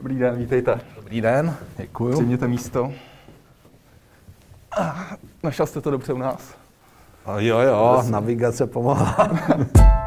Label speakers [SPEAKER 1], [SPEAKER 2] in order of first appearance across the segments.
[SPEAKER 1] Dobrý den, vítejte.
[SPEAKER 2] Dobrý den, děkuji.
[SPEAKER 1] Přijměte místo. Našel jste to dobře u nás?
[SPEAKER 2] Jo, jo, navigace pomohla.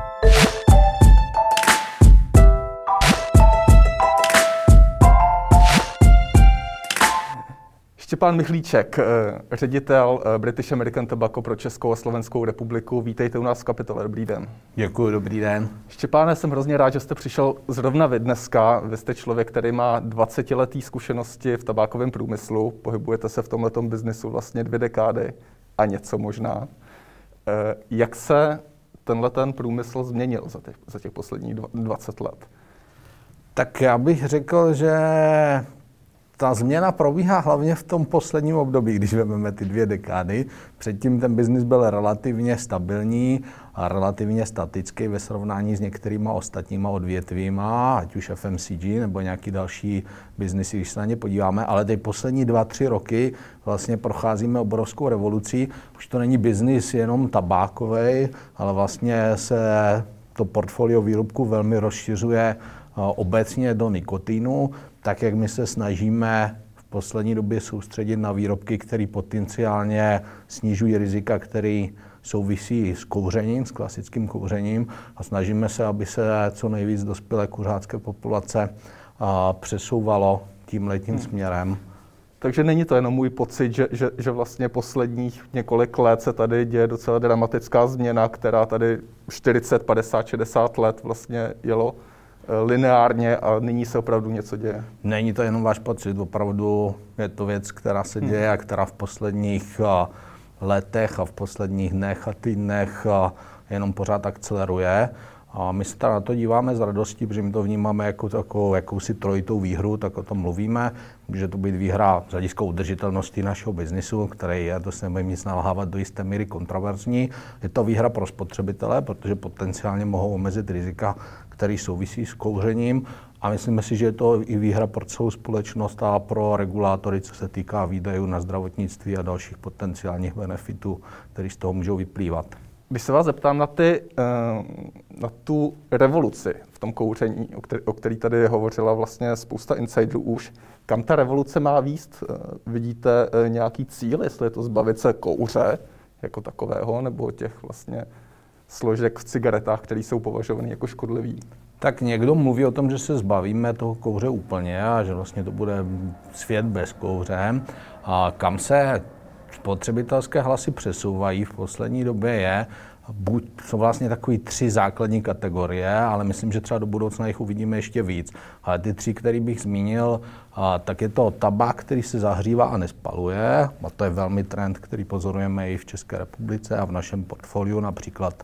[SPEAKER 1] Štěpán Michlíček, eh, ředitel eh, British American Tobacco pro Českou a Slovenskou republiku. Vítejte u nás v kapitole. Dobrý den.
[SPEAKER 2] Děkuji, dobrý den.
[SPEAKER 1] Štěpáne, jsem hrozně rád, že jste přišel zrovna vy dneska. Vy jste člověk, který má 20-letý zkušenosti v tabákovém průmyslu. Pohybujete se v tomto biznisu vlastně dvě dekády a něco možná. Eh, jak se tenhle ten průmysl změnil za těch, za těch posledních 20 let?
[SPEAKER 2] Tak já bych řekl, že ta změna probíhá hlavně v tom posledním období, když vezmeme ty dvě dekády. Předtím ten biznis byl relativně stabilní a relativně statický ve srovnání s některýma ostatníma odvětvíma, ať už FMCG nebo nějaký další biznisy, když se na ně podíváme. Ale ty poslední dva, tři roky vlastně procházíme obrovskou revolucí. Už to není biznis jenom tabákový, ale vlastně se to portfolio výrobku velmi rozšiřuje obecně do nikotinu tak jak my se snažíme v poslední době soustředit na výrobky, které potenciálně snižují rizika, které souvisí s kouřením, s klasickým kouřením a snažíme se, aby se co nejvíc dospělé kuřácké populace přesouvalo tím letním hmm. směrem.
[SPEAKER 1] Takže není to jenom můj pocit, že, že, že vlastně posledních několik let se tady děje docela dramatická změna, která tady 40, 50, 60 let vlastně jelo lineárně a nyní se opravdu něco děje.
[SPEAKER 2] Není to jenom váš pocit, opravdu je to věc, která se hmm. děje a která v posledních letech a v posledních dnech a týdnech jenom pořád akceleruje. A my se na to díváme s radostí, protože my to vnímáme jako takovou jakousi trojitou výhru, tak o tom mluvíme. Může to být výhra z hlediska udržitelnosti našeho biznisu, který je, to se nebudeme nic nalhávat, do jisté míry kontroverzní. Je to výhra pro spotřebitele, protože potenciálně mohou omezit rizika, které souvisí s kouřením. A myslíme si, že je to i výhra pro celou společnost a pro regulátory, co se týká výdajů na zdravotnictví a dalších potenciálních benefitů, které z toho můžou vyplývat.
[SPEAKER 1] Když se vás zeptám na, ty, eh, na tu revoluci v tom kouření, o který, o který tady hovořila vlastně spousta insiderů už, kam ta revoluce má výst? Eh, vidíte eh, nějaký cíl, jestli je to zbavit se kouře jako takového, nebo těch vlastně složek v cigaretách, které jsou považovány jako škodlivý?
[SPEAKER 2] Tak někdo mluví o tom, že se zbavíme toho kouře úplně a že vlastně to bude svět bez kouře. A kam se spotřebitelské hlasy přesouvají v poslední době je, buď jsou vlastně takové tři základní kategorie, ale myslím, že třeba do budoucna jich uvidíme ještě víc. Ale ty tři, které bych zmínil, tak je to tabák, který se zahřívá a nespaluje. A to je velmi trend, který pozorujeme i v České republice a v našem portfoliu, například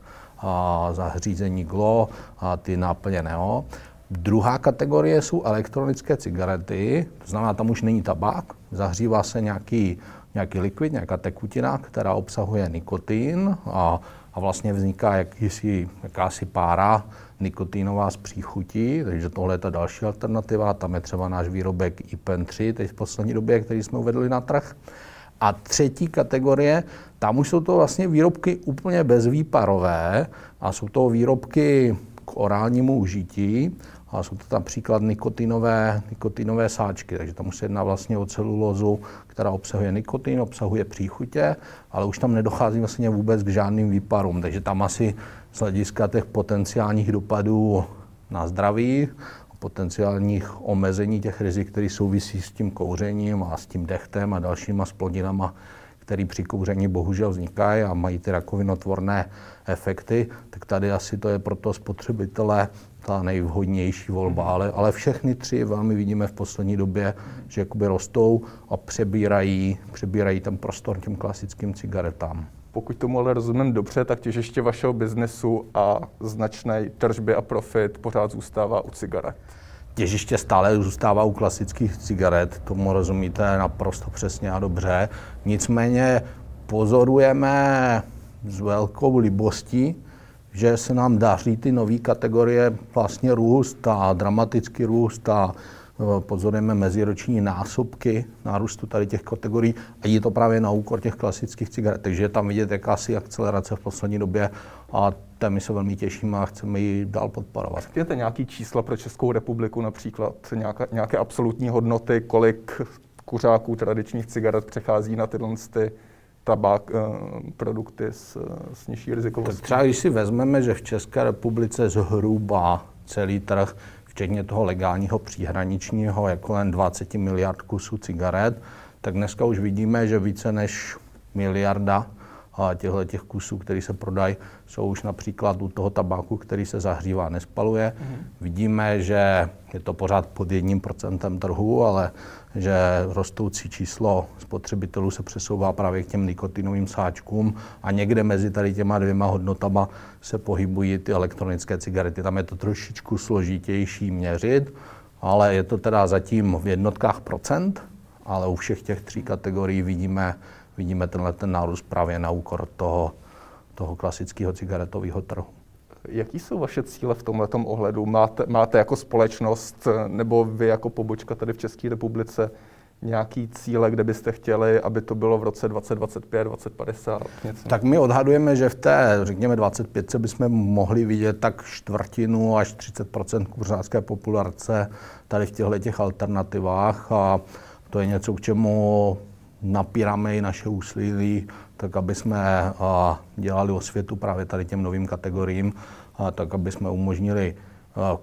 [SPEAKER 2] zahřízení GLO a ty náplně NEO. Druhá kategorie jsou elektronické cigarety, to znamená, tam už není tabák, zahřívá se nějaký nějaký likvid, nějaká tekutina, která obsahuje nikotin a, a vlastně vzniká jakýsi, jakási pára nikotinová z příchutí, takže tohle je ta další alternativa. Tam je třeba náš výrobek IPEN 3, teď v poslední době, který jsme uvedli na trh. A třetí kategorie, tam už jsou to vlastně výrobky úplně bezvýparové a jsou to výrobky k orálnímu užití a jsou to například nikotinové, nikotinové sáčky, takže tam už se jedná vlastně o celulózu, která obsahuje nikotin, obsahuje příchutě, ale už tam nedochází vlastně vůbec k žádným výparům, takže tam asi z hlediska těch potenciálních dopadů na zdraví, potenciálních omezení těch rizik, které souvisí s tím kouřením a s tím dechtem a dalšíma splodinama, které při kouření bohužel vznikají a mají ty rakovinotvorné efekty, tak tady asi to je pro to spotřebitele ta nejvhodnější volba, ale, ale všechny tři velmi vidíme v poslední době, že jakoby rostou a přebírají, přebírají ten prostor těm klasickým cigaretám.
[SPEAKER 1] Pokud tomu ale rozumím dobře, tak těžiště vašeho biznesu a značné tržby a profit pořád zůstává u cigaret.
[SPEAKER 2] Těžiště stále zůstává u klasických cigaret, tomu rozumíte naprosto přesně a dobře. Nicméně pozorujeme s velkou libostí, že se nám daří ty nové kategorie vlastně růst a dramatický růst a pozorujeme meziroční násobky nárůstu tady těch kategorií a je to právě na úkor těch klasických cigaret. Takže je tam vidět jakási akcelerace v poslední době a té my se velmi těšíme a chceme ji dál podporovat.
[SPEAKER 1] Řekněte nějaký čísla pro Českou republiku, například nějaké, nějaké absolutní hodnoty, kolik kuřáků tradičních cigaret přechází na tyhle ty tabák, eh, produkty s, s nižší rizikovostí.
[SPEAKER 2] Tak třeba když si vezmeme, že v České republice zhruba celý trh, včetně toho legálního příhraničního, je kolem 20 miliard kusů cigaret, tak dneska už vidíme, že více než miliarda těchto těch kusů, které se prodají, jsou už například u toho tabáku, který se zahřívá a nespaluje. Mm. Vidíme, že je to pořád pod jedním procentem trhu, ale že rostoucí číslo spotřebitelů se přesouvá právě k těm nikotinovým sáčkům a někde mezi tady těma dvěma hodnotama se pohybují ty elektronické cigarety. Tam je to trošičku složitější měřit, ale je to teda zatím v jednotkách procent, ale u všech těch tří kategorií vidíme vidíme tenhle ten nárůst právě na úkor toho, toho klasického cigaretového trhu.
[SPEAKER 1] Jaký jsou vaše cíle v tomhle ohledu? Máte, máte jako společnost nebo vy jako pobočka tady v České republice nějaký cíle, kde byste chtěli, aby to bylo v roce 2025, 2050? Něco?
[SPEAKER 2] Tak my odhadujeme, že v té, řekněme, 25 bychom mohli vidět tak čtvrtinu až 30% kuřácké populace tady v těchto těch alternativách a to je něco, k čemu napíráme i naše úsilí, tak aby jsme dělali osvětu právě tady těm novým kategoriím, tak aby jsme umožnili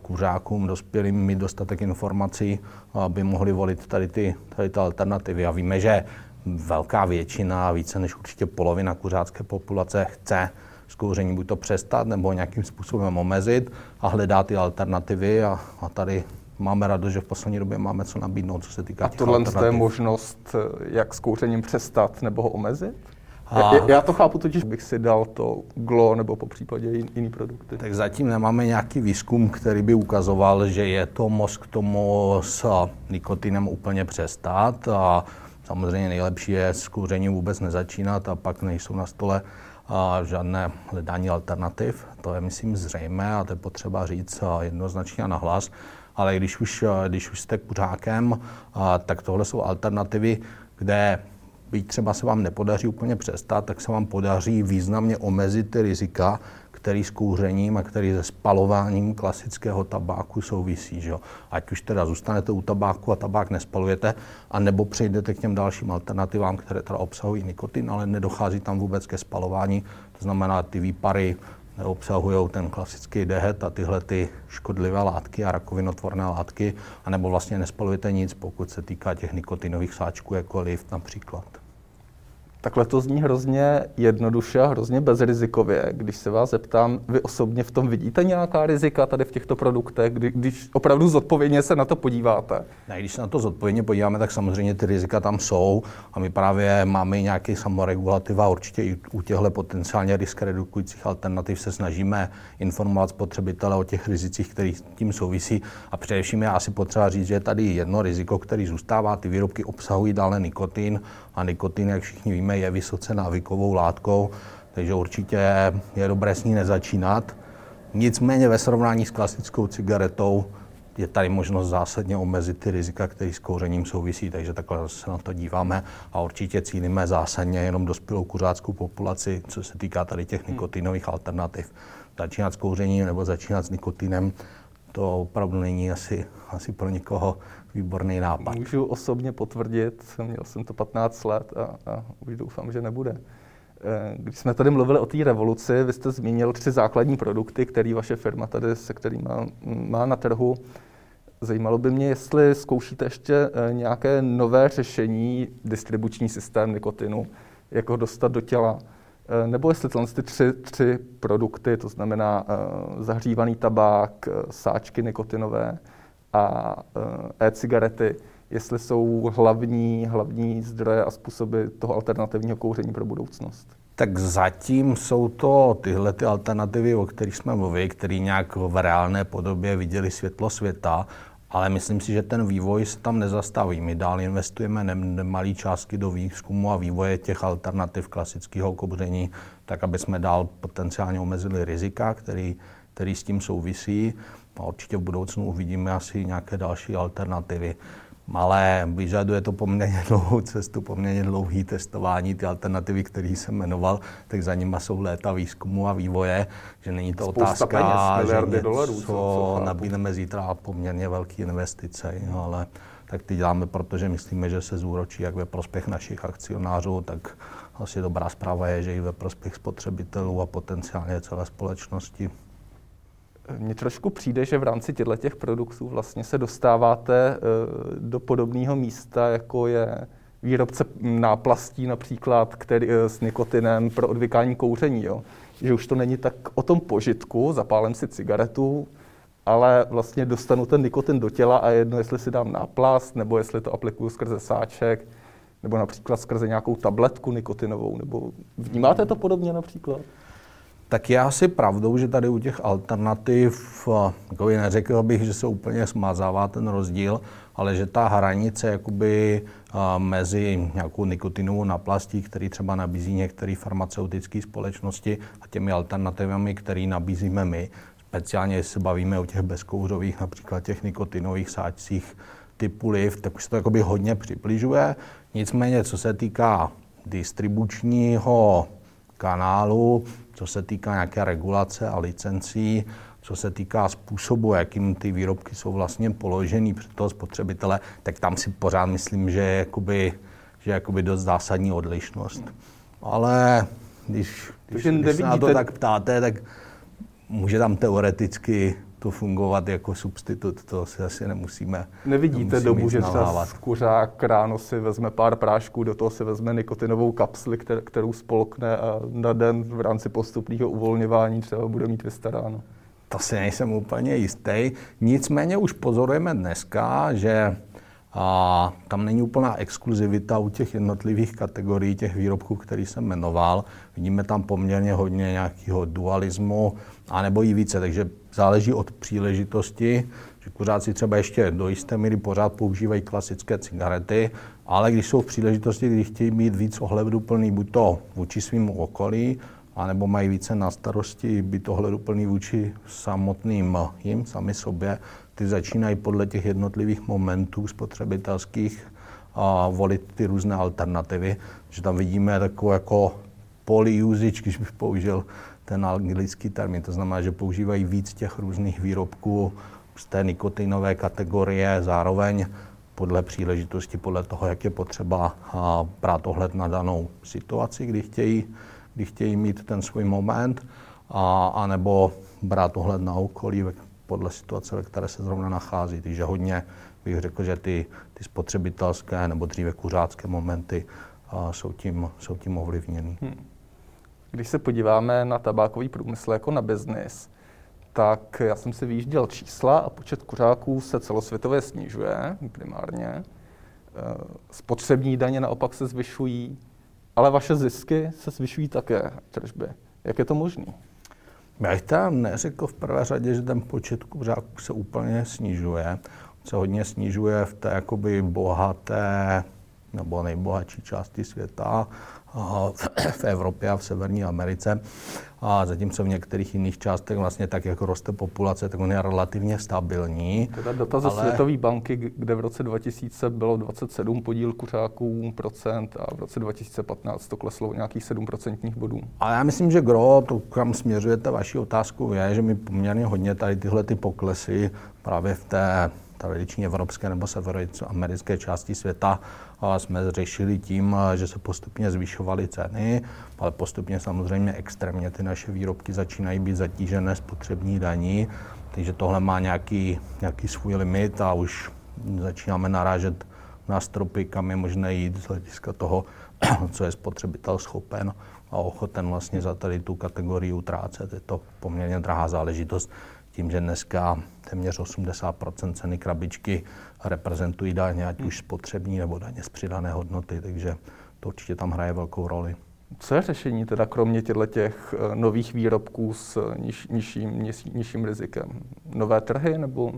[SPEAKER 2] kuřákům, dospělým mít dostatek informací, aby mohli volit tady ty, tady ty alternativy. A víme, že velká většina, více než určitě polovina kuřácké populace chce s kouřením buď to přestat nebo nějakým způsobem omezit a hledá ty alternativy a, a tady máme radost, že v poslední době máme co nabídnout, co se týká
[SPEAKER 1] A tohle je možnost, jak s kouřením přestat nebo ho omezit? A... Já to chápu totiž, bych si dal to glo nebo po případě jiný produkty.
[SPEAKER 2] Tak zatím nemáme nějaký výzkum, který by ukazoval, že je to moc k tomu s nikotinem úplně přestat. A samozřejmě nejlepší je s kouřením vůbec nezačínat a pak nejsou na stole a žádné hledání alternativ. To je, myslím, zřejmé a to je potřeba říct jednoznačně a nahlas ale když už, eh, když už jste kuřákem, tak tohle jsou alternativy, kde byť třeba se vám nepodaří úplně přestat, tak se vám podaří významně omezit ty rizika, který s kouřením a který se spalováním klasického tabáku souvisí. Že? Ať už teda zůstanete u tabáku a tabák nespalujete, anebo přejdete k těm dalším alternativám, které teda obsahují nikotin, ale nedochází tam vůbec ke spalování. To znamená, ty výpary neobsahují ten klasický dehet a tyhle ty škodlivé látky a rakovinotvorné látky, anebo vlastně nespalujete nic, pokud se týká těch nikotinových sáčků, jako lift například.
[SPEAKER 1] Takhle to zní hrozně jednoduše a hrozně bezrizikově. Když se vás zeptám, vy osobně v tom vidíte nějaká rizika tady v těchto produktech, kdy, když opravdu zodpovědně se na to podíváte?
[SPEAKER 2] Ne, když se na to zodpovědně podíváme, tak samozřejmě ty rizika tam jsou a my právě máme nějaký samoregulativa. Určitě i u těchto potenciálně risk redukujících alternativ se snažíme informovat spotřebitele o těch rizicích, které tím souvisí. A především je asi potřeba říct, že je tady jedno riziko, který zůstává. Ty výrobky obsahují dále nikotin a nikotin, jak všichni víme, je vysoce návykovou látkou, takže určitě je dobré s ní nezačínat. Nicméně ve srovnání s klasickou cigaretou je tady možnost zásadně omezit ty rizika, které s kouřením souvisí, takže takhle se na to díváme a určitě cílíme zásadně jenom dospělou kuřáckou populaci, co se týká tady těch hmm. nikotinových alternativ. Začínat s kouřením nebo začínat s nikotinem, to opravdu není asi, asi pro nikoho výborný nápad.
[SPEAKER 1] Můžu osobně potvrdit, měl jsem to 15 let a, a už doufám, že nebude. Eh, když jsme tady mluvili o té revoluci, vy jste zmínil tři základní produkty, které vaše firma tady, se kterými má, má na trhu. Zajímalo by mě, jestli zkoušíte ještě eh, nějaké nové řešení, distribuční systém nikotinu, jak ho dostat do těla, eh, nebo jestli tyhle ty tři, tři produkty, to znamená zahřívaný tabák, sáčky nikotinové, a eh, e-cigarety, jestli jsou hlavní, hlavní zdroje a způsoby toho alternativního kouření pro budoucnost?
[SPEAKER 2] Tak zatím jsou to tyhle ty alternativy, o kterých jsme mluvili, které nějak v reálné podobě viděli světlo světa, ale myslím si, že ten vývoj se tam nezastaví. My dál investujeme nemalé částky do výzkumu a vývoje těch alternativ klasického kouření, tak aby jsme dál potenciálně omezili rizika, který, který s tím souvisí. A určitě v budoucnu uvidíme asi nějaké další alternativy. Ale vyžaduje to poměrně dlouhou cestu, poměrně dlouhý testování. Ty alternativy, které jsem jmenoval, tak za nimi jsou léta výzkumu a vývoje, že není to
[SPEAKER 1] Spousta
[SPEAKER 2] otázka,
[SPEAKER 1] peněz,
[SPEAKER 2] že něco
[SPEAKER 1] dolarů, co, co
[SPEAKER 2] nabídneme zítra poměrně velké investice, no, ale tak ty děláme, protože myslíme, že se zúročí jak ve prospěch našich akcionářů, tak asi dobrá zpráva je, že i ve prospěch spotřebitelů a potenciálně celé společnosti.
[SPEAKER 1] Mně trošku přijde, že v rámci těchto těch produktů vlastně se dostáváte eh, do podobného místa, jako je výrobce náplastí například který, eh, s nikotinem pro odvykání kouření. Jo. Že už to není tak o tom požitku, zapálím si cigaretu, ale vlastně dostanu ten nikotin do těla a jedno, jestli si dám náplast, nebo jestli to aplikuju skrze sáček, nebo například skrze nějakou tabletku nikotinovou, nebo vnímáte to podobně například?
[SPEAKER 2] Tak je asi pravdou, že tady u těch alternativ, jako neřekl bych, že se úplně smazává ten rozdíl, ale že ta hranice jakoby mezi nějakou nikotinovou naplastí, který třeba nabízí některé farmaceutické společnosti a těmi alternativami, které nabízíme my, speciálně se bavíme o těch bezkouřových, například těch nikotinových sáčcích typu liv, tak už se to jakoby hodně přibližuje. Nicméně, co se týká distribučního kanálu, co se týká nějaké regulace a licencí, co se týká způsobu, jakým ty výrobky jsou vlastně položeny před toho spotřebitele, tak tam si pořád myslím, že je jakoby, že je jakoby dost zásadní odlišnost. Ale když, když, když se na to tak ptáte, tak může tam teoreticky to fungovat jako substitut, to si asi nemusíme.
[SPEAKER 1] Nevidíte dobu, že třeba kuřák ráno si vezme pár prášků, do toho si vezme nikotinovou kapsli, kterou spolkne a na den v rámci postupného uvolňování třeba bude mít vystaráno.
[SPEAKER 2] To si nejsem úplně jistý. Nicméně už pozorujeme dneska, že a tam není úplná exkluzivita u těch jednotlivých kategorií těch výrobků, který jsem jmenoval. Vidíme tam poměrně hodně nějakého dualismu, anebo i více, takže záleží od příležitosti, že kuřáci třeba ještě do jisté míry pořád používají klasické cigarety, ale když jsou v příležitosti, kdy chtějí mít víc ohleduplný buď to vůči svým okolí, anebo mají více na starosti být ohleduplný vůči samotným jim, sami sobě, ty začínají podle těch jednotlivých momentů spotřebitelských a volit ty různé alternativy, že tam vidíme takovou jako poly usage, když bych použil ten anglický termín. To znamená, že používají víc těch různých výrobků z té nikotinové kategorie, zároveň podle příležitosti, podle toho, jak je potřeba brát ohled na danou situaci, kdy chtějí, kdy chtějí mít ten svůj moment, a, anebo brát ohled na okolí podle situace, ve které se zrovna nachází. Takže hodně bych řekl, že ty, ty spotřebitelské nebo dříve kuřácké momenty a, jsou, tím, jsou tím ovlivněny. Hmm.
[SPEAKER 1] Když se podíváme na tabákový průmysl jako na biznis, tak já jsem si vyjížděl čísla a počet kuřáků se celosvětově snižuje primárně. E, spotřební daně naopak se zvyšují, ale vaše zisky se zvyšují také, tržby. Jak je to možné?
[SPEAKER 2] Já bych tam neřekl v prvé řadě, že ten počet kuřáků se úplně snižuje. Se hodně snižuje v té jakoby bohaté nebo nejbohatší části světa, v Evropě a v Severní Americe. A zatímco v některých jiných částech vlastně tak, jako roste populace, tak on je relativně stabilní.
[SPEAKER 1] Teda data ze ale... Světové banky, kde v roce 2000 bylo 27 podíl kuřáků procent a v roce 2015 to kleslo o nějakých 7 procentních bodů.
[SPEAKER 2] A já myslím, že gro, to kam směřujete vaši otázku, je, že my poměrně hodně tady tyhle ty poklesy právě v té tradiční evropské nebo severoamerické části světa jsme řešili tím, že se postupně zvyšovaly ceny, ale postupně samozřejmě extrémně ty naše výrobky začínají být zatížené spotřební daní, takže tohle má nějaký, nějaký svůj limit a už začínáme narážet na stropy, kam je možné jít z hlediska toho, co je spotřebitel schopen a ochoten vlastně za tady tu kategorii utrácet. Je to poměrně drahá záležitost tím, že dneska téměř 80% ceny krabičky reprezentují daně, ať už spotřební nebo daně z přidané hodnoty, takže to určitě tam hraje velkou roli.
[SPEAKER 1] Co je řešení teda kromě těchto těch eh, nových výrobků s niž, nižším, niž, nižším rizikem? Nové trhy nebo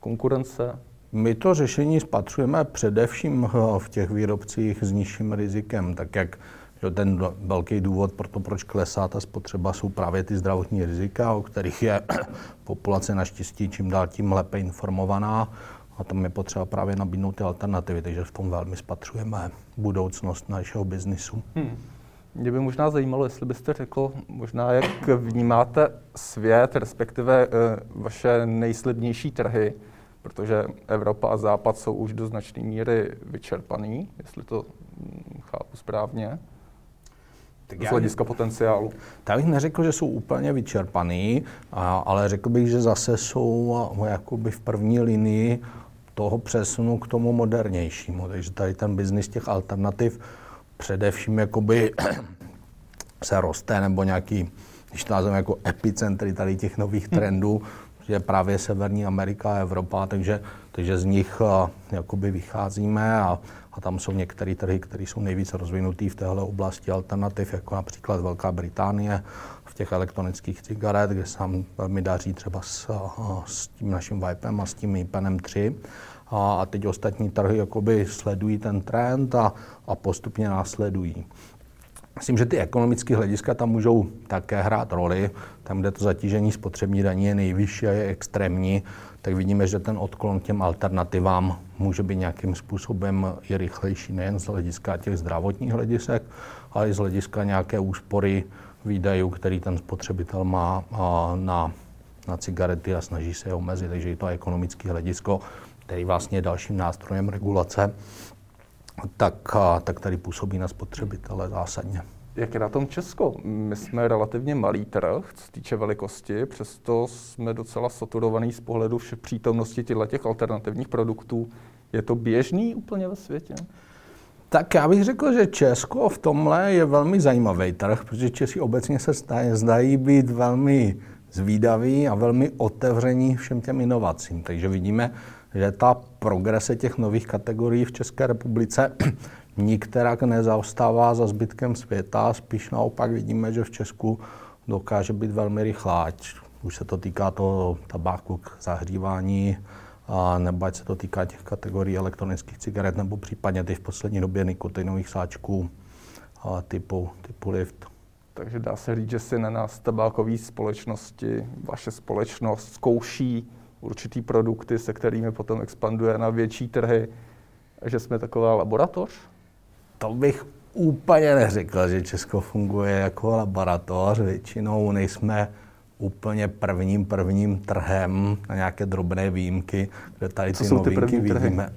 [SPEAKER 1] konkurence?
[SPEAKER 2] My to řešení spatřujeme především eh, v těch výrobcích s nižším rizikem, tak jak že ten velký důvod pro to, proč klesá ta spotřeba, jsou právě ty zdravotní rizika, o kterých je populace naštěstí čím dál tím lépe informovaná a tam je potřeba právě nabídnout ty alternativy, takže v tom velmi spatřujeme budoucnost našeho biznisu. Hmm.
[SPEAKER 1] Mě by možná zajímalo, jestli byste řekl, možná jak vnímáte svět, respektive eh, vaše nejslibnější trhy, protože Evropa a Západ jsou už do značné míry vyčerpaný, jestli to hm, chápu správně tak z hlediska potenciálu?
[SPEAKER 2] Tak bych neřekl, že jsou úplně vyčerpaný, ale řekl bych, že zase jsou jakoby v první linii toho přesunu k tomu modernějšímu. Takže tady ten biznis těch alternativ především jakoby se roste, nebo nějaký, když to nazveme jako epicentry tady těch nových hmm. trendů, je právě Severní Amerika a Evropa, takže, takže z nich jakoby vycházíme a, a tam jsou některé trhy, které jsou nejvíce rozvinutý v téhle oblasti alternativ, jako například Velká Británie v těch elektronických cigaret, kde se nám velmi daří třeba s, s tím naším Vipem a s tím IPENem 3. A, a teď ostatní trhy jakoby sledují ten trend a, a postupně následují. Myslím, že ty ekonomické hlediska tam můžou také hrát roli. Tam, kde to zatížení spotřební daní je nejvyšší a je extrémní, tak vidíme, že ten odklon těm alternativám může být nějakým způsobem i rychlejší, nejen z hlediska těch zdravotních hledisek, ale i z hlediska nějaké úspory výdajů, který ten spotřebitel má na, na cigarety a snaží se je omezit. Takže je to ekonomické hledisko, který vlastně je dalším nástrojem regulace, tak, tak tady působí na spotřebitele zásadně.
[SPEAKER 1] Jak je na tom Česko? My jsme relativně malý trh, co se týče velikosti, přesto jsme docela saturovaný z pohledu vše přítomnosti těch alternativních produktů. Je to běžný úplně ve světě?
[SPEAKER 2] Tak já bych řekl, že Česko v tomhle je velmi zajímavý trh, protože Češi obecně se zdají být velmi zvídaví a velmi otevření všem těm inovacím. Takže vidíme, že ta progrese těch nových kategorií v České republice nikterak nezaostává za zbytkem světa, spíš naopak vidíme, že v Česku dokáže být velmi rychlá, ať už se to týká toho tabáku k zahřívání, a nebo ať se to týká těch kategorií elektronických cigaret, nebo případně těch v poslední době nikotinových sáčků a typu, typu lift.
[SPEAKER 1] Takže dá se říct, že si na nás tabákové společnosti, vaše společnost zkouší určitý produkty, se kterými potom expanduje na větší trhy, že jsme taková laboratoř?
[SPEAKER 2] To bych úplně neřekl, že Česko funguje jako laboratoř. Většinou nejsme úplně prvním prvním trhem na nějaké drobné výjimky, kde tady
[SPEAKER 1] Co ty novinky ty vidíme.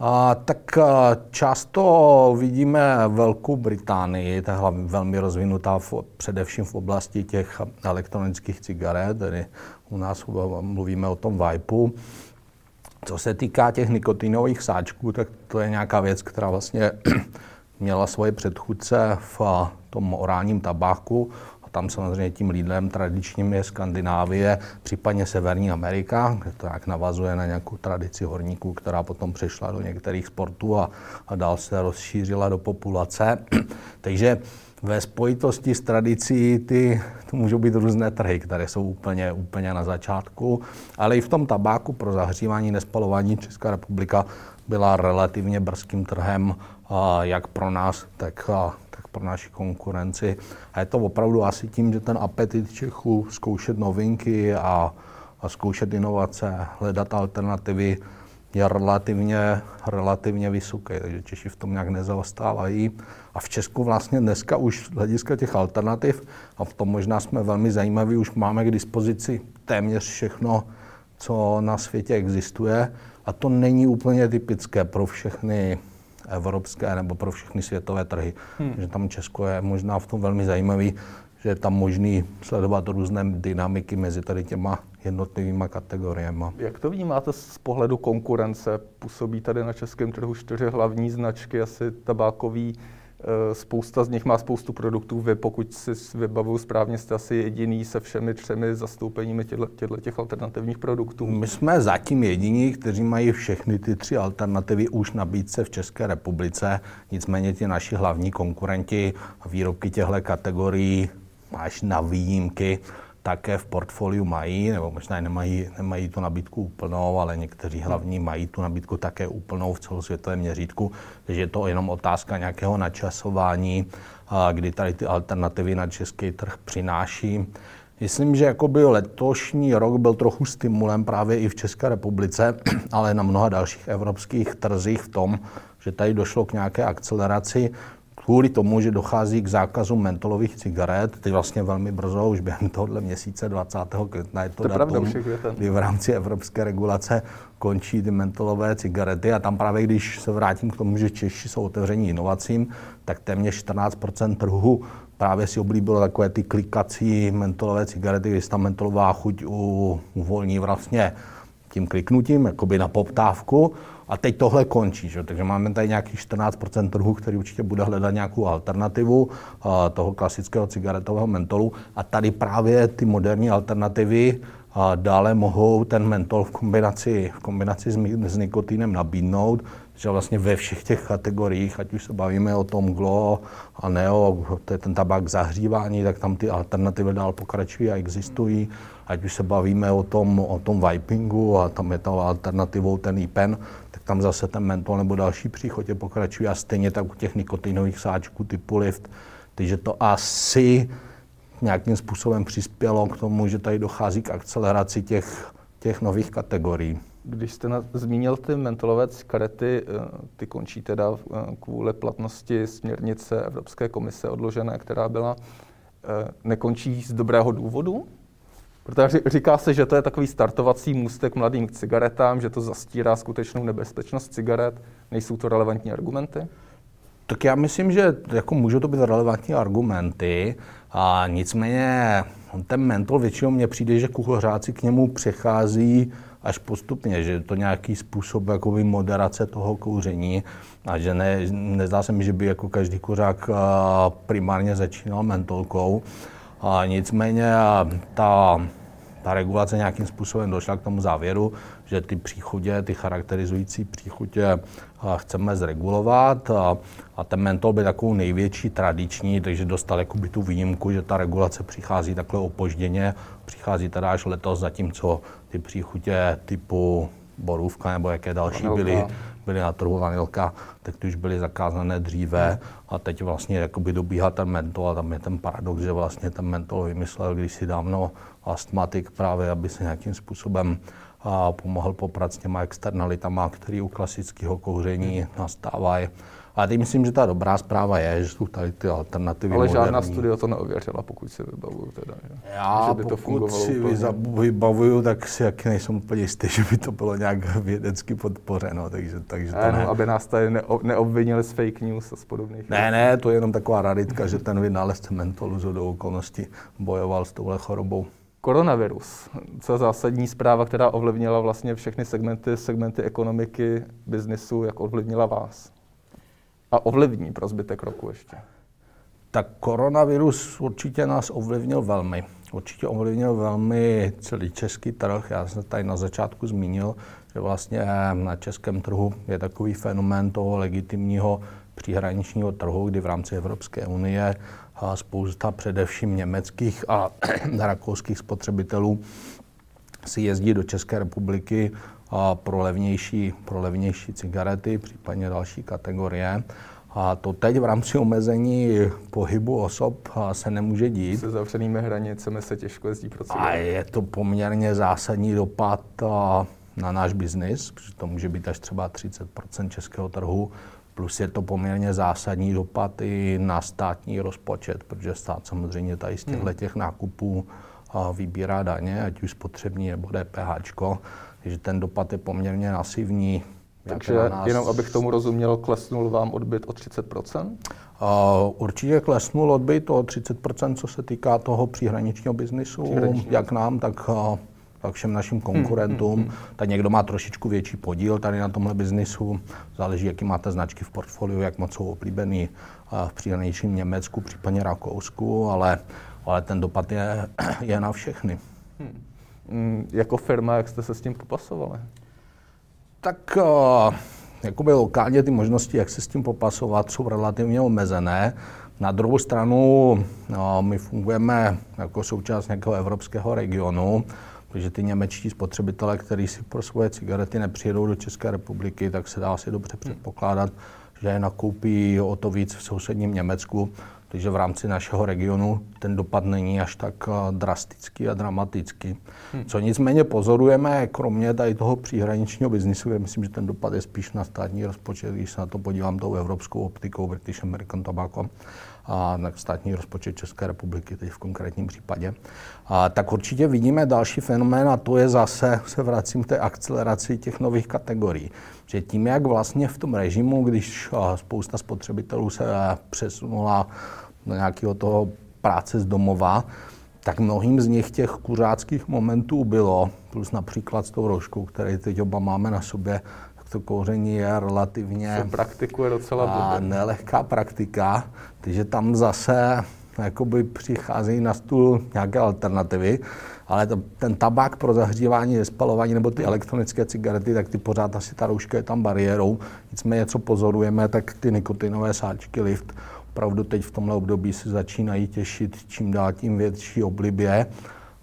[SPEAKER 2] A, tak a, často vidíme Velkou Británii, ta je velmi rozvinutá v, především v oblasti těch elektronických cigaret, tedy u nás mluvíme o tom Vipeu. Co se týká těch nikotinových sáčků, tak to je nějaká věc, která vlastně měla svoje předchůdce v tom orálním tabáku. Tam samozřejmě tím lídrem tradičním je Skandinávie, případně Severní Amerika, kde to jak navazuje na nějakou tradici horníků, která potom přešla do některých sportů a, a dál se rozšířila do populace. Takže ve spojitosti s tradicí ty, to můžou být různé trhy, které jsou úplně, úplně na začátku, ale i v tom tabáku pro zahřívání, nespalování Česká republika byla relativně brzkým trhem, jak pro nás, tak, tak pro naši konkurenci. A je to opravdu asi tím, že ten apetit Čechů zkoušet novinky a, a zkoušet inovace, hledat alternativy, je relativně, relativně vysoký, takže Češi v tom nějak nezaostávají. A v Česku vlastně dneska už z hlediska těch alternativ, a v tom možná jsme velmi zajímaví, už máme k dispozici téměř všechno, co na světě existuje. A to není úplně typické pro všechny evropské nebo pro všechny světové trhy. Hmm. Že tam Česko je možná v tom velmi zajímavý, že je tam možný sledovat různé dynamiky mezi tady těma jednotlivými kategoriemi.
[SPEAKER 1] Jak to vnímáte z pohledu konkurence? Působí tady na českém trhu čtyři hlavní značky, asi tabákový, spousta z nich má spoustu produktů. Vy, pokud si vybavuju správně, jste asi jediný se všemi třemi zastoupeními těchto těch alternativních produktů.
[SPEAKER 2] My jsme zatím jediní, kteří mají všechny ty tři alternativy už nabídce v České republice. Nicméně ti naši hlavní konkurenti výrobky těchto kategorií až na výjimky také v portfoliu mají, nebo možná nemají, nemají tu nabídku úplnou, ale někteří hlavní mají tu nabídku také úplnou v celosvětovém měřítku, takže je to jenom otázka nějakého načasování, kdy tady ty alternativy na český trh přináší. Myslím, že jakoby letošní rok byl trochu stimulem právě i v České republice, ale na mnoha dalších evropských trzích v tom, že tady došlo k nějaké akceleraci kvůli tomu, že dochází k zákazu mentolových cigaret, teď vlastně velmi brzo, už během tohohle měsíce 20. května je to, to datum, kdy v rámci evropské regulace končí ty mentolové cigarety a tam právě, když se vrátím k tomu, že Češi jsou otevření inovacím, tak téměř 14% trhu právě si oblíbilo takové ty klikací mentolové cigarety, kdy ta mentolová chuť uvolní vlastně tím kliknutím, jakoby na poptávku. A teď tohle končí, že? takže máme tady nějakých 14% trhu, který určitě bude hledat nějakou alternativu toho klasického cigaretového mentolu. A tady právě ty moderní alternativy dále mohou ten mentol v kombinaci, v kombinaci s, s nikotinem nabídnout, že vlastně ve všech těch kategoriích, ať už se bavíme o tom GLO a NEO, to je ten tabák zahřívání, tak tam ty alternativy dál pokračují a existují. Ať už se bavíme o tom, o tom vipingu a tam je to alternativou ten IPEN, tak tam zase ten mentol nebo další příchodě pokračují a stejně tak u těch nikotinových sáčků typu lift. Takže to asi nějakým způsobem přispělo k tomu, že tady dochází k akceleraci těch, těch nových kategorií.
[SPEAKER 1] Když jste na, zmínil ty mentolové cigarety, eh, ty končí teda eh, kvůli platnosti směrnice Evropské komise odložené, která byla, eh, nekončí z dobrého důvodu? Protože říká se, že to je takový startovací můstek mladým k cigaretám, že to zastírá skutečnou nebezpečnost cigaret. Nejsou to relevantní argumenty?
[SPEAKER 2] Tak já myslím, že jako můžou to být relevantní argumenty, a nicméně ten mentol většinou mně přijde, že kuchařáci k němu přechází až postupně, že to nějaký způsob jakoby moderace toho kouření a že ne, nezdá se mi, že by jako každý kuřák primárně začínal mentolkou. A nicméně ta, ta regulace nějakým způsobem došla k tomu závěru, že ty příchodě, ty charakterizující příchutě chceme zregulovat. A, a ten mentol by takovou největší tradiční, takže dostal jakoby tu výjimku, že ta regulace přichází takhle opožděně, přichází teda až letos, zatímco ty příchutě typu borůvka nebo jaké další byly, byly na trhu vanilka, tak ty už byly zakázané dříve a teď vlastně jakoby dobíhá ten mentol a tam je ten paradox, že vlastně ten mentol vymyslel když si dávno astmatik právě, aby se nějakým způsobem a pomohl poprat s těma externalitama, které u klasického kouření nastávají. A teď myslím, že ta dobrá zpráva je, že jsou tady ty alternativy
[SPEAKER 1] Ale moderní. žádná studia to neověřila, pokud si vybavuju teda. Že?
[SPEAKER 2] Já
[SPEAKER 1] že
[SPEAKER 2] by to pokud si úplně... vybavuju, tak si jak nejsem úplně jistý, že by to bylo nějak vědecky podpořeno. Takže, takže
[SPEAKER 1] to ne, aby nás tady neobvinili z fake news a z podobných.
[SPEAKER 2] Ne, ne, to je jenom taková raditka, že ten vynálezce mentolu z okolností bojoval s touhle chorobou.
[SPEAKER 1] Koronavirus, co je zásadní zpráva, která ovlivnila vlastně všechny segmenty, segmenty ekonomiky, biznisu, jak ovlivnila vás? A ovlivní pro zbytek roku ještě?
[SPEAKER 2] Tak koronavirus určitě nás ovlivnil velmi. Určitě ovlivnil velmi celý český trh. Já jsem tady na začátku zmínil, že vlastně na českém trhu je takový fenomén toho legitimního příhraničního trhu, kdy v rámci Evropské unie spousta především německých a rakouských spotřebitelů si jezdí do České republiky a pro, levnější, pro levnější cigarety, případně další kategorie. A to teď v rámci omezení pohybu osob se nemůže dít.
[SPEAKER 1] Se zavřenými hranicemi se těžko jezdí pro cigarety.
[SPEAKER 2] A je to poměrně zásadní dopad na náš biznis, protože to může být až třeba 30 českého trhu Plus je to poměrně zásadní dopad i na státní rozpočet, protože stát samozřejmě tady z těchto hmm. těch nákupů vybírá daně, ať už spotřební nebo DPH, takže ten dopad je poměrně masivní.
[SPEAKER 1] Takže nás... jenom abych tomu rozuměl, klesnul vám odbyt o 30 Uh,
[SPEAKER 2] určitě klesnul odbyt o 30% co se týká toho příhraničního biznisu, jak nám, tak všem našim konkurentům. Hmm, hmm, hmm. Tak někdo má trošičku větší podíl tady na tomhle biznisu, záleží, jaký máte značky v portfoliu, jak moc jsou oblíbený v příhraničním Německu, případně Rakousku, ale, ale ten dopad je, je na všechny. Hmm.
[SPEAKER 1] Hmm, jako firma, jak jste se s tím popasovali?
[SPEAKER 2] Tak uh, jakoby lokálně ty možnosti, jak se s tím popasovat, jsou relativně omezené, Na druhou stranu no, my fungujeme jako součást nějakého evropského regionu, protože ty němečtí spotřebitelé, kteří si pro svoje cigarety nepřijedou do České republiky, tak se dá asi dobře předpokládat, že je nakoupí o to víc v sousedním Německu. Takže v rámci našeho regionu ten dopad není až tak eh, drastický a dramatický. Hmm. Co nicméně pozorujeme, kromě tady toho příhraničního biznisu, kde myslím, že ten dopad je spíš na státní rozpočet, když se na to podívám tou evropskou optikou British American Tobacco, a státní rozpočet České republiky, teď v konkrétním případě, a tak určitě vidíme další fenomén a to je zase, se vracím k té akceleraci těch nových kategorií. Že tím, jak vlastně v tom režimu, když spousta spotřebitelů se přesunula do nějakého toho práce z domova, tak mnohým z nich těch kuřáckých momentů bylo, plus například s tou rožkou, který teď oba máme na sobě, to kouření je relativně...
[SPEAKER 1] Se praktikuje docela
[SPEAKER 2] a nelehká praktika, takže tam zase jakoby přicházejí na stůl nějaké alternativy, ale to, ten tabák pro zahřívání, spalování nebo ty elektronické cigarety, tak ty pořád asi ta rouška je tam bariérou. Nicméně, co pozorujeme, tak ty nikotinové sáčky lift opravdu teď v tomhle období se začínají těšit čím dál tím větší oblibě.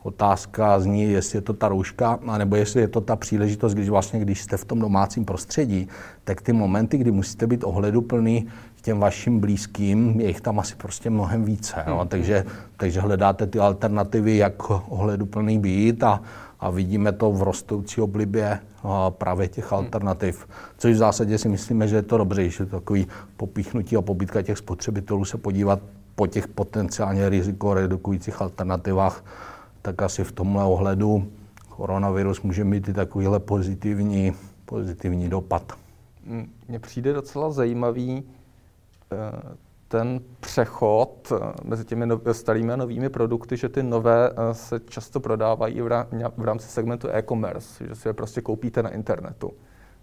[SPEAKER 2] Otázka zní, jestli je to ta rouška, nebo jestli je to ta příležitost, když vlastně, když jste v tom domácím prostředí, tak ty momenty, kdy musíte být ohleduplný k těm vašim blízkým, je jich tam asi prostě mnohem více. No? Takže, takže hledáte ty alternativy, jak ohleduplný být a, a vidíme to v rostoucí oblibě právě těch hmm. alternativ. Což v zásadě si myslíme, že je to dobře, že je to takový popíchnutí a pobytka těch spotřebitelů se podívat po těch potenciálně riziko redukujících alternativách, tak asi v tomhle ohledu koronavirus může mít i takovýhle pozitivní, pozitivní dopad.
[SPEAKER 1] Hmm, mně přijde docela zajímavý eh, ten přechod eh, mezi těmi starými a novými produkty, že ty nové eh, se často prodávají v rámci segmentu e-commerce, že si je prostě koupíte na internetu.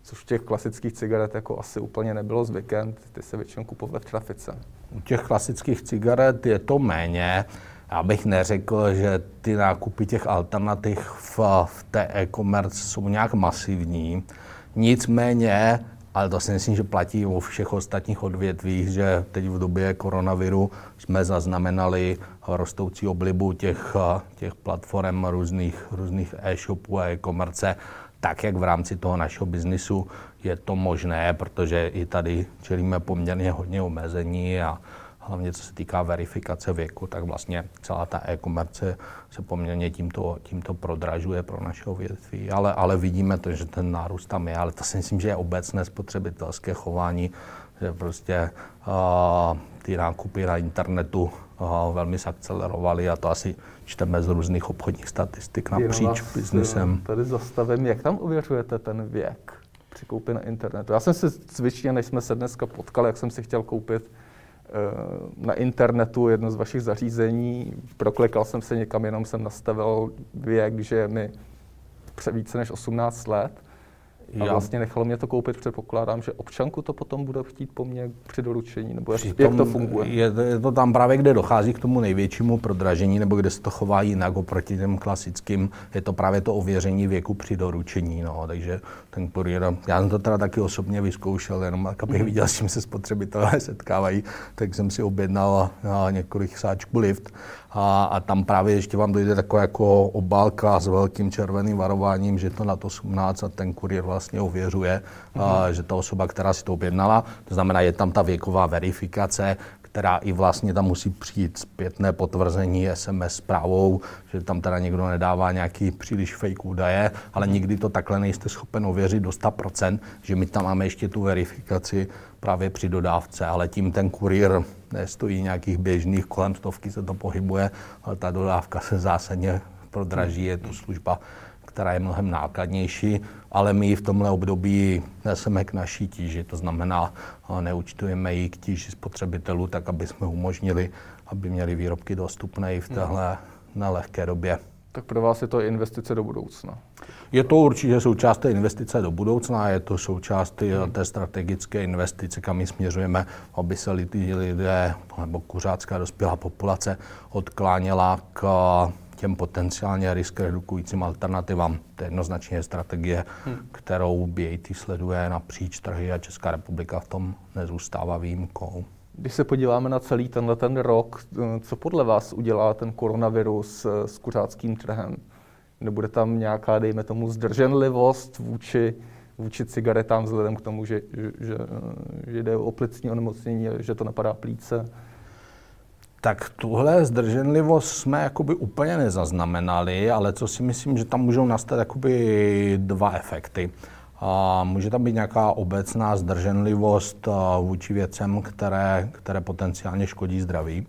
[SPEAKER 1] Což v těch klasických cigaret jako asi úplně nebylo zvykem, ty se většinou kupovaly v trafice.
[SPEAKER 2] U těch klasických cigaret je to méně. Já bych neřekl, že ty nákupy těch alternativ v, v té e-commerce jsou nějak masivní. Nicméně ale to si myslím, že platí o všech ostatních odvětvích, že teď v době koronaviru jsme zaznamenali rostoucí oblibu těch, těch platform různých, různých e-shopů a e-komerce, tak jak v rámci toho našeho biznisu je to možné, protože i tady čelíme poměrně hodně omezení a, hlavně co se týká verifikace věku, tak vlastně celá ta e-komerce se poměrně tímto, tímto prodražuje pro naše větví. Ale, ale vidíme to, že ten nárůst tam je, ale to si myslím, že je obecné spotřebitelské chování, že prostě uh, ty nákupy na internetu uh, velmi zakcelerovaly a to asi čteme z různých obchodních statistik napříč biznesem.
[SPEAKER 1] Tady zastavím, jak tam ověřujete ten věk při koupi na internetu? Já jsem si cvičně, než jsme se dneska potkali, jak jsem si chtěl koupit na internetu jedno z vašich zařízení, proklikal jsem se někam, jenom jsem nastavil věk, že je mi více než 18 let a Já. vlastně nechalo mě to koupit, předpokládám, že občanku to potom bude chtít po mně při doručení, nebo jak, jak to funguje?
[SPEAKER 2] Je, je to tam právě, kde dochází k tomu největšímu prodražení, nebo kde se to chová jinak oproti těm klasickým, je to právě to ověření věku při doručení, no, takže ten kuriér, já jsem to teda taky osobně vyzkoušel, jenom abych mhm. viděl, s čím se spotřebitelé setkávají, tak jsem si objednal několik sáčků lift a, a tam právě ještě vám dojde taková jako obálka s velkým červeným varováním, že to na to 18 a ten kuriér vlastně ověřuje, mm-hmm. a, mhm. že ta osoba, která si to objednala, to znamená, je tam ta věková verifikace, která i vlastně tam musí přijít zpětné potvrzení SMS zprávou, že tam teda někdo nedává nějaký příliš fake údaje, ale nikdy to takhle nejste schopen ověřit do 100%, že my tam máme ještě tu verifikaci právě při dodávce, ale tím ten kurýr nestojí nějakých běžných, kolem stovky se to pohybuje, ale ta dodávka se zásadně prodraží, je to služba, která je mnohem nákladnější, ale my v tomhle období neseme k naší tíži, to znamená, neúčtujeme ji k tíži spotřebitelů, tak aby jsme umožnili, aby měli výrobky dostupné i v téhle nelehké době.
[SPEAKER 1] Tak pro vás je to investice do budoucna.
[SPEAKER 2] Je to určitě součást té investice do budoucna, je to součást té strategické investice, kam my směřujeme, aby se lidé nebo kuřácká dospělá populace odkláněla k těm potenciálně risk redukujícím alternativám. To je jednoznačně strategie, hmm. kterou BAT sleduje napříč trhy a Česká republika v tom nezůstává výjimkou.
[SPEAKER 1] Když se podíváme na celý tenhle ten rok, co podle vás udělá ten koronavirus s kuřáckým trhem? Nebude tam nějaká, dejme tomu, zdrženlivost vůči, vůči cigaretám vzhledem k tomu, že, že, že, jde o plicní onemocnění, že to napadá plíce?
[SPEAKER 2] Tak tuhle zdrženlivost jsme jakoby úplně nezaznamenali, ale co si myslím, že tam můžou nastat jakoby dva efekty. A může tam být nějaká obecná zdrženlivost vůči věcem, které, které potenciálně škodí zdraví.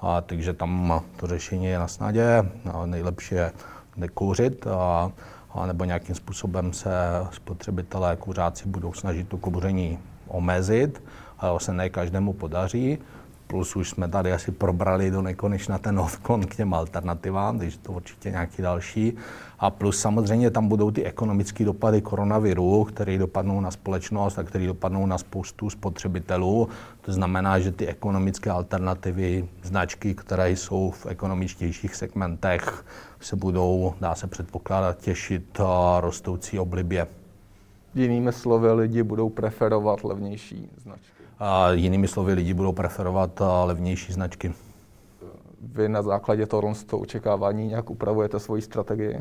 [SPEAKER 2] A, takže tam to řešení je na snadě. A nejlepší je nekouřit, a, a nebo nějakým způsobem se spotřebitelé kuřáci budou snažit to kouření omezit, ale se ne každému podaří plus už jsme tady asi probrali do nekonečna ten odklon k těm alternativám, takže to určitě nějaký další. A plus samozřejmě tam budou ty ekonomické dopady koronaviru, které dopadnou na společnost a které dopadnou na spoustu spotřebitelů. To znamená, že ty ekonomické alternativy, značky, které jsou v ekonomičtějších segmentech, se budou, dá se předpokládat, těšit rostoucí oblibě.
[SPEAKER 1] Jinými slovy, lidi budou preferovat levnější značky.
[SPEAKER 2] A jinými slovy, lidi budou preferovat levnější značky.
[SPEAKER 1] Vy na základě toho, toho očekávání nějak upravujete svoji strategii?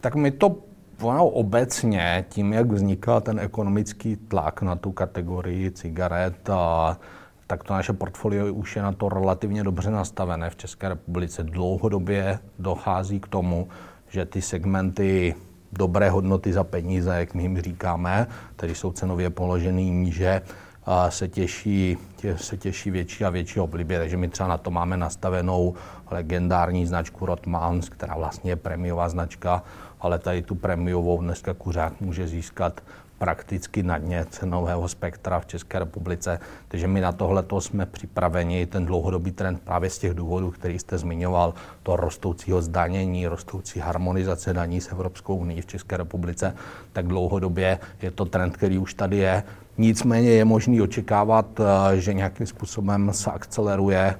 [SPEAKER 2] Tak my to ono obecně, tím, jak vzniká ten ekonomický tlak na tu kategorii cigaret, a, tak to naše portfolio už je na to relativně dobře nastavené. V České republice dlouhodobě dochází k tomu, že ty segmenty dobré hodnoty za peníze, jak my jim říkáme, tedy jsou cenově položený níže, a se těší, tě, se těší větší a větší oblibě. Takže my třeba na to máme nastavenou legendární značku Rotmans, která vlastně je prémiová značka, ale tady tu prémiovou dneska kuřák může získat prakticky na dně cenového spektra v České republice. Takže my na tohle jsme připraveni. Ten dlouhodobý trend právě z těch důvodů, který jste zmiňoval, to rostoucího zdanění, rostoucí harmonizace daní s Evropskou unii v České republice, tak dlouhodobě je to trend, který už tady je. Nicméně je možný očekávat, eh, že nějakým způsobem se akceleruje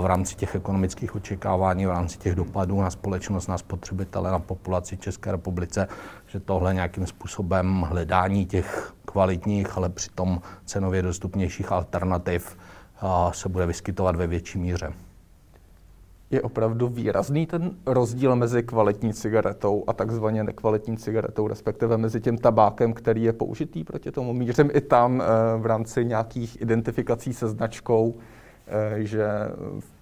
[SPEAKER 2] v rámci těch ekonomických očekávání, v rámci těch dopadů na společnost, na spotřebitele, na populaci České republice, že tohle nějakým způsobem hledání těch kvalitních, ale přitom cenově dostupnějších alternativ se bude vyskytovat ve větší míře.
[SPEAKER 1] Je opravdu výrazný ten rozdíl mezi kvalitní cigaretou a takzvaně nekvalitní cigaretou, respektive mezi tím tabákem, který je použitý proti tomu. Mířím i tam eh, v rámci nějakých identifikací se značkou, Eh, že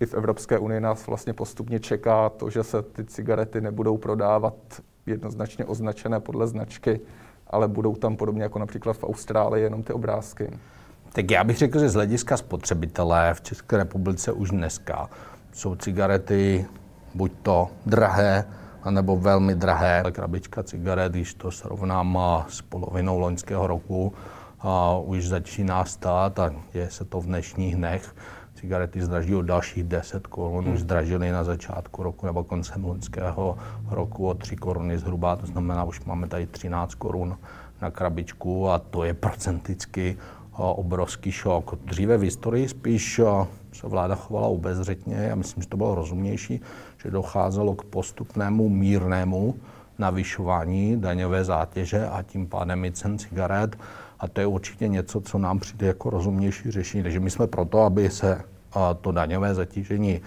[SPEAKER 1] i v Evropské unii nás vlastně postupně čeká to, že se ty cigarety nebudou prodávat jednoznačně označené podle značky, ale budou tam podobně jako například v Austrálii jenom ty obrázky.
[SPEAKER 2] Tak já bych řekl, že z hlediska spotřebitele v České republice už dneska jsou cigarety buď to drahé, anebo velmi drahé. Krabička cigaret, když to srovnám s polovinou loňského roku, a už začíná stát a je se to v dnešních dnech cigarety zdraží o dalších 10 korun, hmm. už zdražily na začátku roku nebo koncem loňského roku o 3 koruny zhruba, to znamená, už máme tady 13 korun na krabičku a to je procenticky obrovský šok. Dříve v historii spíš se vláda chovala obezřetně, já myslím, že to bylo rozumnější, že docházelo k postupnému mírnému navyšování daňové zátěže a tím pádem i cen cigaret. A to je určitě něco, co nám přijde jako rozumnější řešení. Takže my jsme proto, aby se to daňové zatížení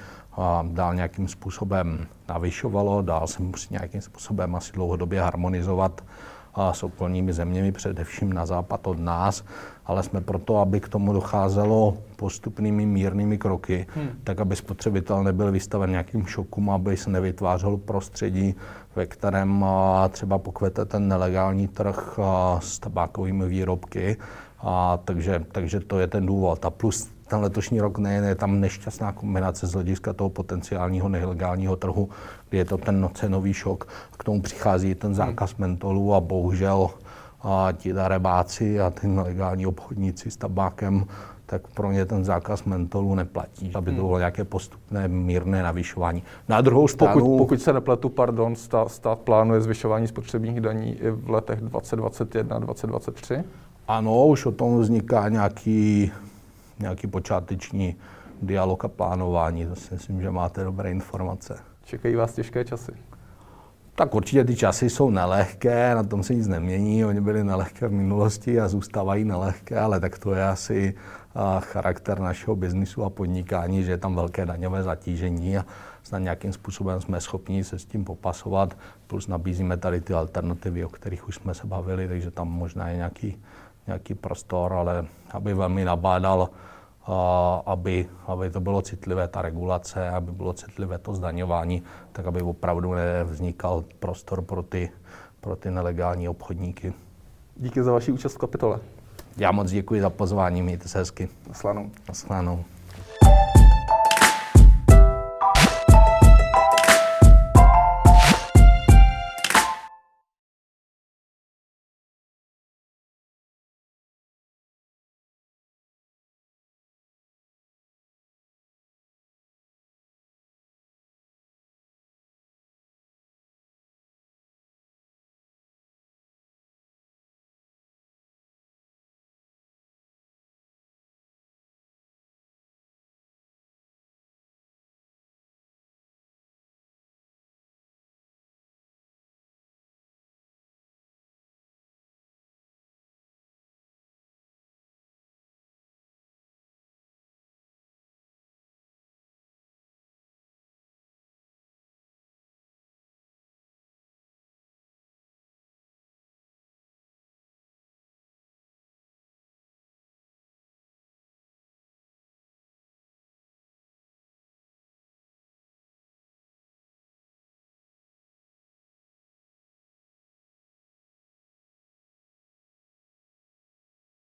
[SPEAKER 2] dál nějakým způsobem navyšovalo, dál se musí nějakým způsobem asi dlouhodobě harmonizovat s okolními zeměmi, především na západ od nás, ale jsme proto, aby k tomu docházelo postupnými mírnými kroky, hmm. tak aby spotřebitel nebyl vystaven nějakým šokům, aby se nevytvářelo prostředí, ve kterém třeba pokvete ten nelegální trh s tabákovými výrobky. A takže, takže to je ten důvod. A plus ten letošní rok nejen je tam nešťastná kombinace z hlediska toho potenciálního nelegálního trhu, je to ten cenový šok. K tomu přichází ten zákaz mentolu a bohužel a ti darebáci a ty nelegální obchodníci s tabákem tak pro ně ten zákaz mentolu neplatí, aby to hmm. bylo nějaké postupné mírné navyšování. Na druhou stranu...
[SPEAKER 1] Pokud, pokud se nepletu, pardon, stát, stát plánuje zvyšování spotřebních daní i v letech 2021 2023?
[SPEAKER 2] Ano, už o tom vzniká nějaký, nějaký počáteční dialog a plánování. To si myslím, že máte dobré informace.
[SPEAKER 1] Čekají vás těžké časy.
[SPEAKER 2] Tak určitě ty časy jsou nelehké, na tom se nic nemění, oni byli nelehké v minulosti a zůstávají nelehké, ale tak to je asi charakter našeho biznisu a podnikání, že je tam velké daňové zatížení a snad nějakým způsobem jsme schopni se s tím popasovat, plus nabízíme tady ty alternativy, o kterých už jsme se bavili, takže tam možná je nějaký, nějaký prostor, ale aby velmi nabádal, aby, aby to bylo citlivé, ta regulace, aby bylo citlivé to zdaňování, tak aby opravdu nevznikal prostor pro ty, pro ty nelegální obchodníky.
[SPEAKER 1] Díky za vaši účast v kapitole.
[SPEAKER 2] Já moc děkuji za pozvání, mějte se hezky.
[SPEAKER 1] Naslanou.
[SPEAKER 2] Naslanou.